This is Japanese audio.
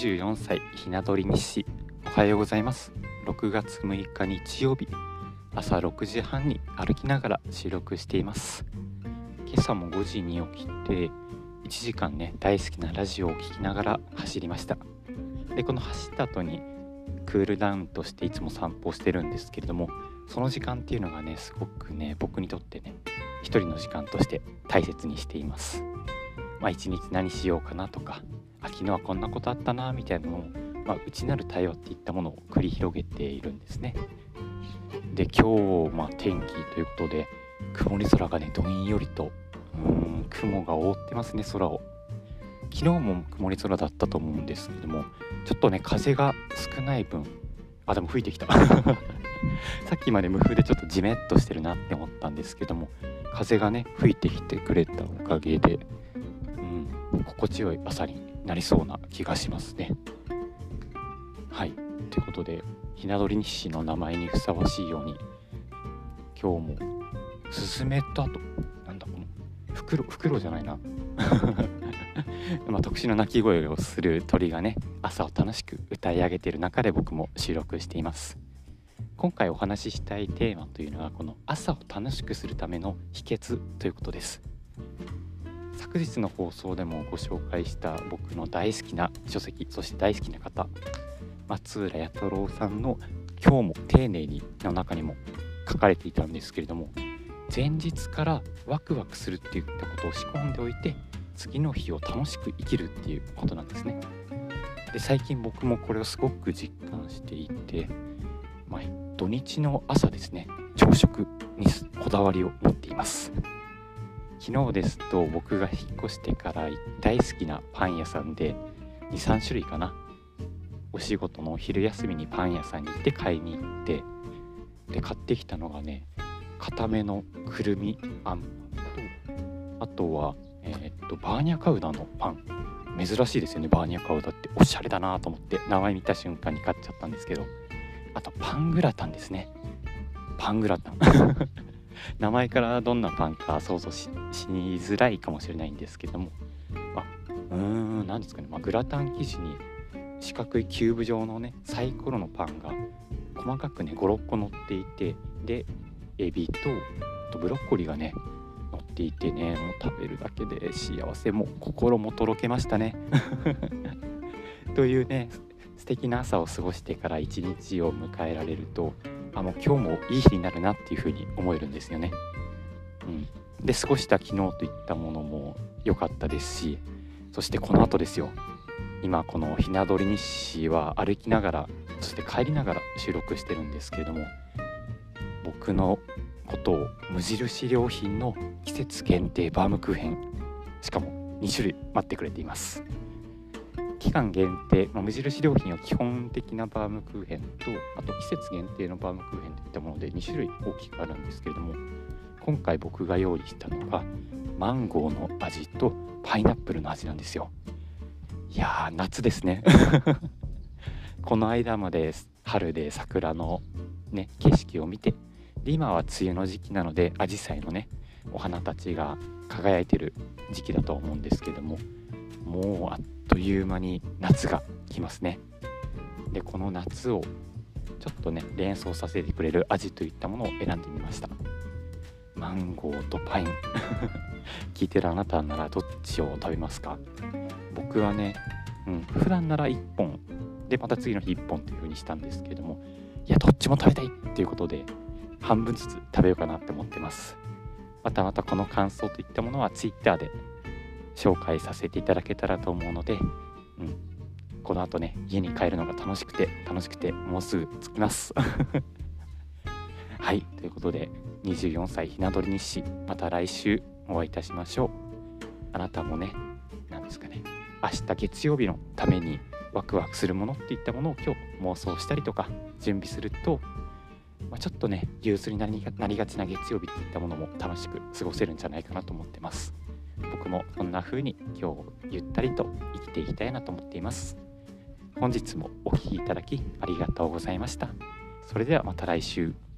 24歳ひな鳥日誌。おはようございます。6月6日日曜日。朝6時半に歩きながら収録しています。今朝も5時に起きて1時間ね大好きなラジオを聴きながら走りました。でこの走った後にクールダウンとしていつも散歩してるんですけれどもその時間っていうのがねすごくね僕にとってね一人の時間として大切にしています。まあ一日何しようかなとかあ昨日はこんなことあったなみたいなのを、まあ、内なる対応っていったものを繰り広げているんですね。で今日、まあ、天気ということで曇り空がねどんよりとうん雲が覆ってますね空を。昨日も曇り空だったと思うんですけどもちょっとね風が少ない分あでも吹いてきた。さっきまで無風でちょっとジメッとしてるなって思ったんですけども風がね吹いてきてくれたおかげで、心地よい朝になりそうな気がしますね。はい。ということでひな鳥日誌の名前にふさわしいように今日もスズメと。あとなんだこのフクロフクロじゃないな。まあ、特殊な鳴き声をする鳥がね朝を楽しく歌い上げている中で僕も収録しています。今回お話ししたいテーマというのはこの朝を楽しくするための秘訣ということです。昨日の放送でもご紹介した僕の大好きな書籍そして大好きな方松浦弥太郎さんの「今日も丁寧に」の中にも書かれていたんですけれども前日からワクワクするっていったことを仕込んでおいて次の日を楽しく生きるっていうことなんですね。で最近僕もこれをすごく実感していて、まあ、土日の朝ですね朝食にこだわりを持っています。昨日ですと僕が引っ越してから大好きなパン屋さんで23種類かな。お仕事のお昼休みにパン屋さんに行って買いに行ってで買ってきたのがね固めのくるみあん。とあとはえー、っとバーニャカウダのパン。珍しいですよねバーニャカウダって。おしゃれだなと思って名前見た瞬間に買っちゃったんですけど。あとパングラタンですね。パングラタン。名前からどんなパンか想像しにづらいかもしれないんですけども。あうーん何ですかね、まあ、グラタン生地に四角いキューブ状のねサイコロのパンが細かくね56個乗っていてでエビととブロッコリーがね乗っていてねもう食べるだけで幸せも心もとろけましたね。というね素敵な朝を過ごしてから一日を迎えられるとあもう今日もいい日になるなっていうふうに思えるんですよね。うん、で過ごした昨日といったものも良かったですしそしてこの後ですよ。今このひな鳥日誌は歩きながらそして帰りながら収録してるんですけれども僕のことを無印良品の季節限定バームクーヘンしかも2種類待ってくれています。期間限定、まあ、無印良品は基本的なバームクーヘンとあと季節限定のバームクーヘンといったもので2種類大きくあるんですけれども今回僕が用意したのがマンゴーの味とパイナップルの味なんですよ。いやー夏ですね。この間まで春で桜のね景色を見てで今は梅雨の時期なのでアジサイのねお花たちが輝いてる時期だと思うんですけどももうあっという間に夏が来ますね。でこの夏をちょっとね連想させてくれる味といったものを選んでみました。マンゴーとパイン。聞いてるあなたならどっちを食べますか？僕はね、うん、普段なら1本。でまた次の日1本という風にしたんですけどもいやどっちも食べたいっていうことで半分ずつ食べようかなって思ってます。またまたこの感想といったものは Twitter で紹介させていただけたらと思うので、うん、この後ね家に帰るのが楽しくて楽しくてもうすぐ着きます。はい。ということで24歳ひな鳥日誌また来週お会いいたしましょう。あなたもね何ですかね明日月曜日のためにワクワクするものっていったものを今日妄想したりとか準備すると、まあ、ちょっとね憂鬱になりがちな月曜日っていったものも楽しく過ごせるんじゃないかなと思ってます。僕もそんな風に今日ゆったりと生きていきたいなと思っています。本日もお聴きいただきありがとうございました。それではまた来週。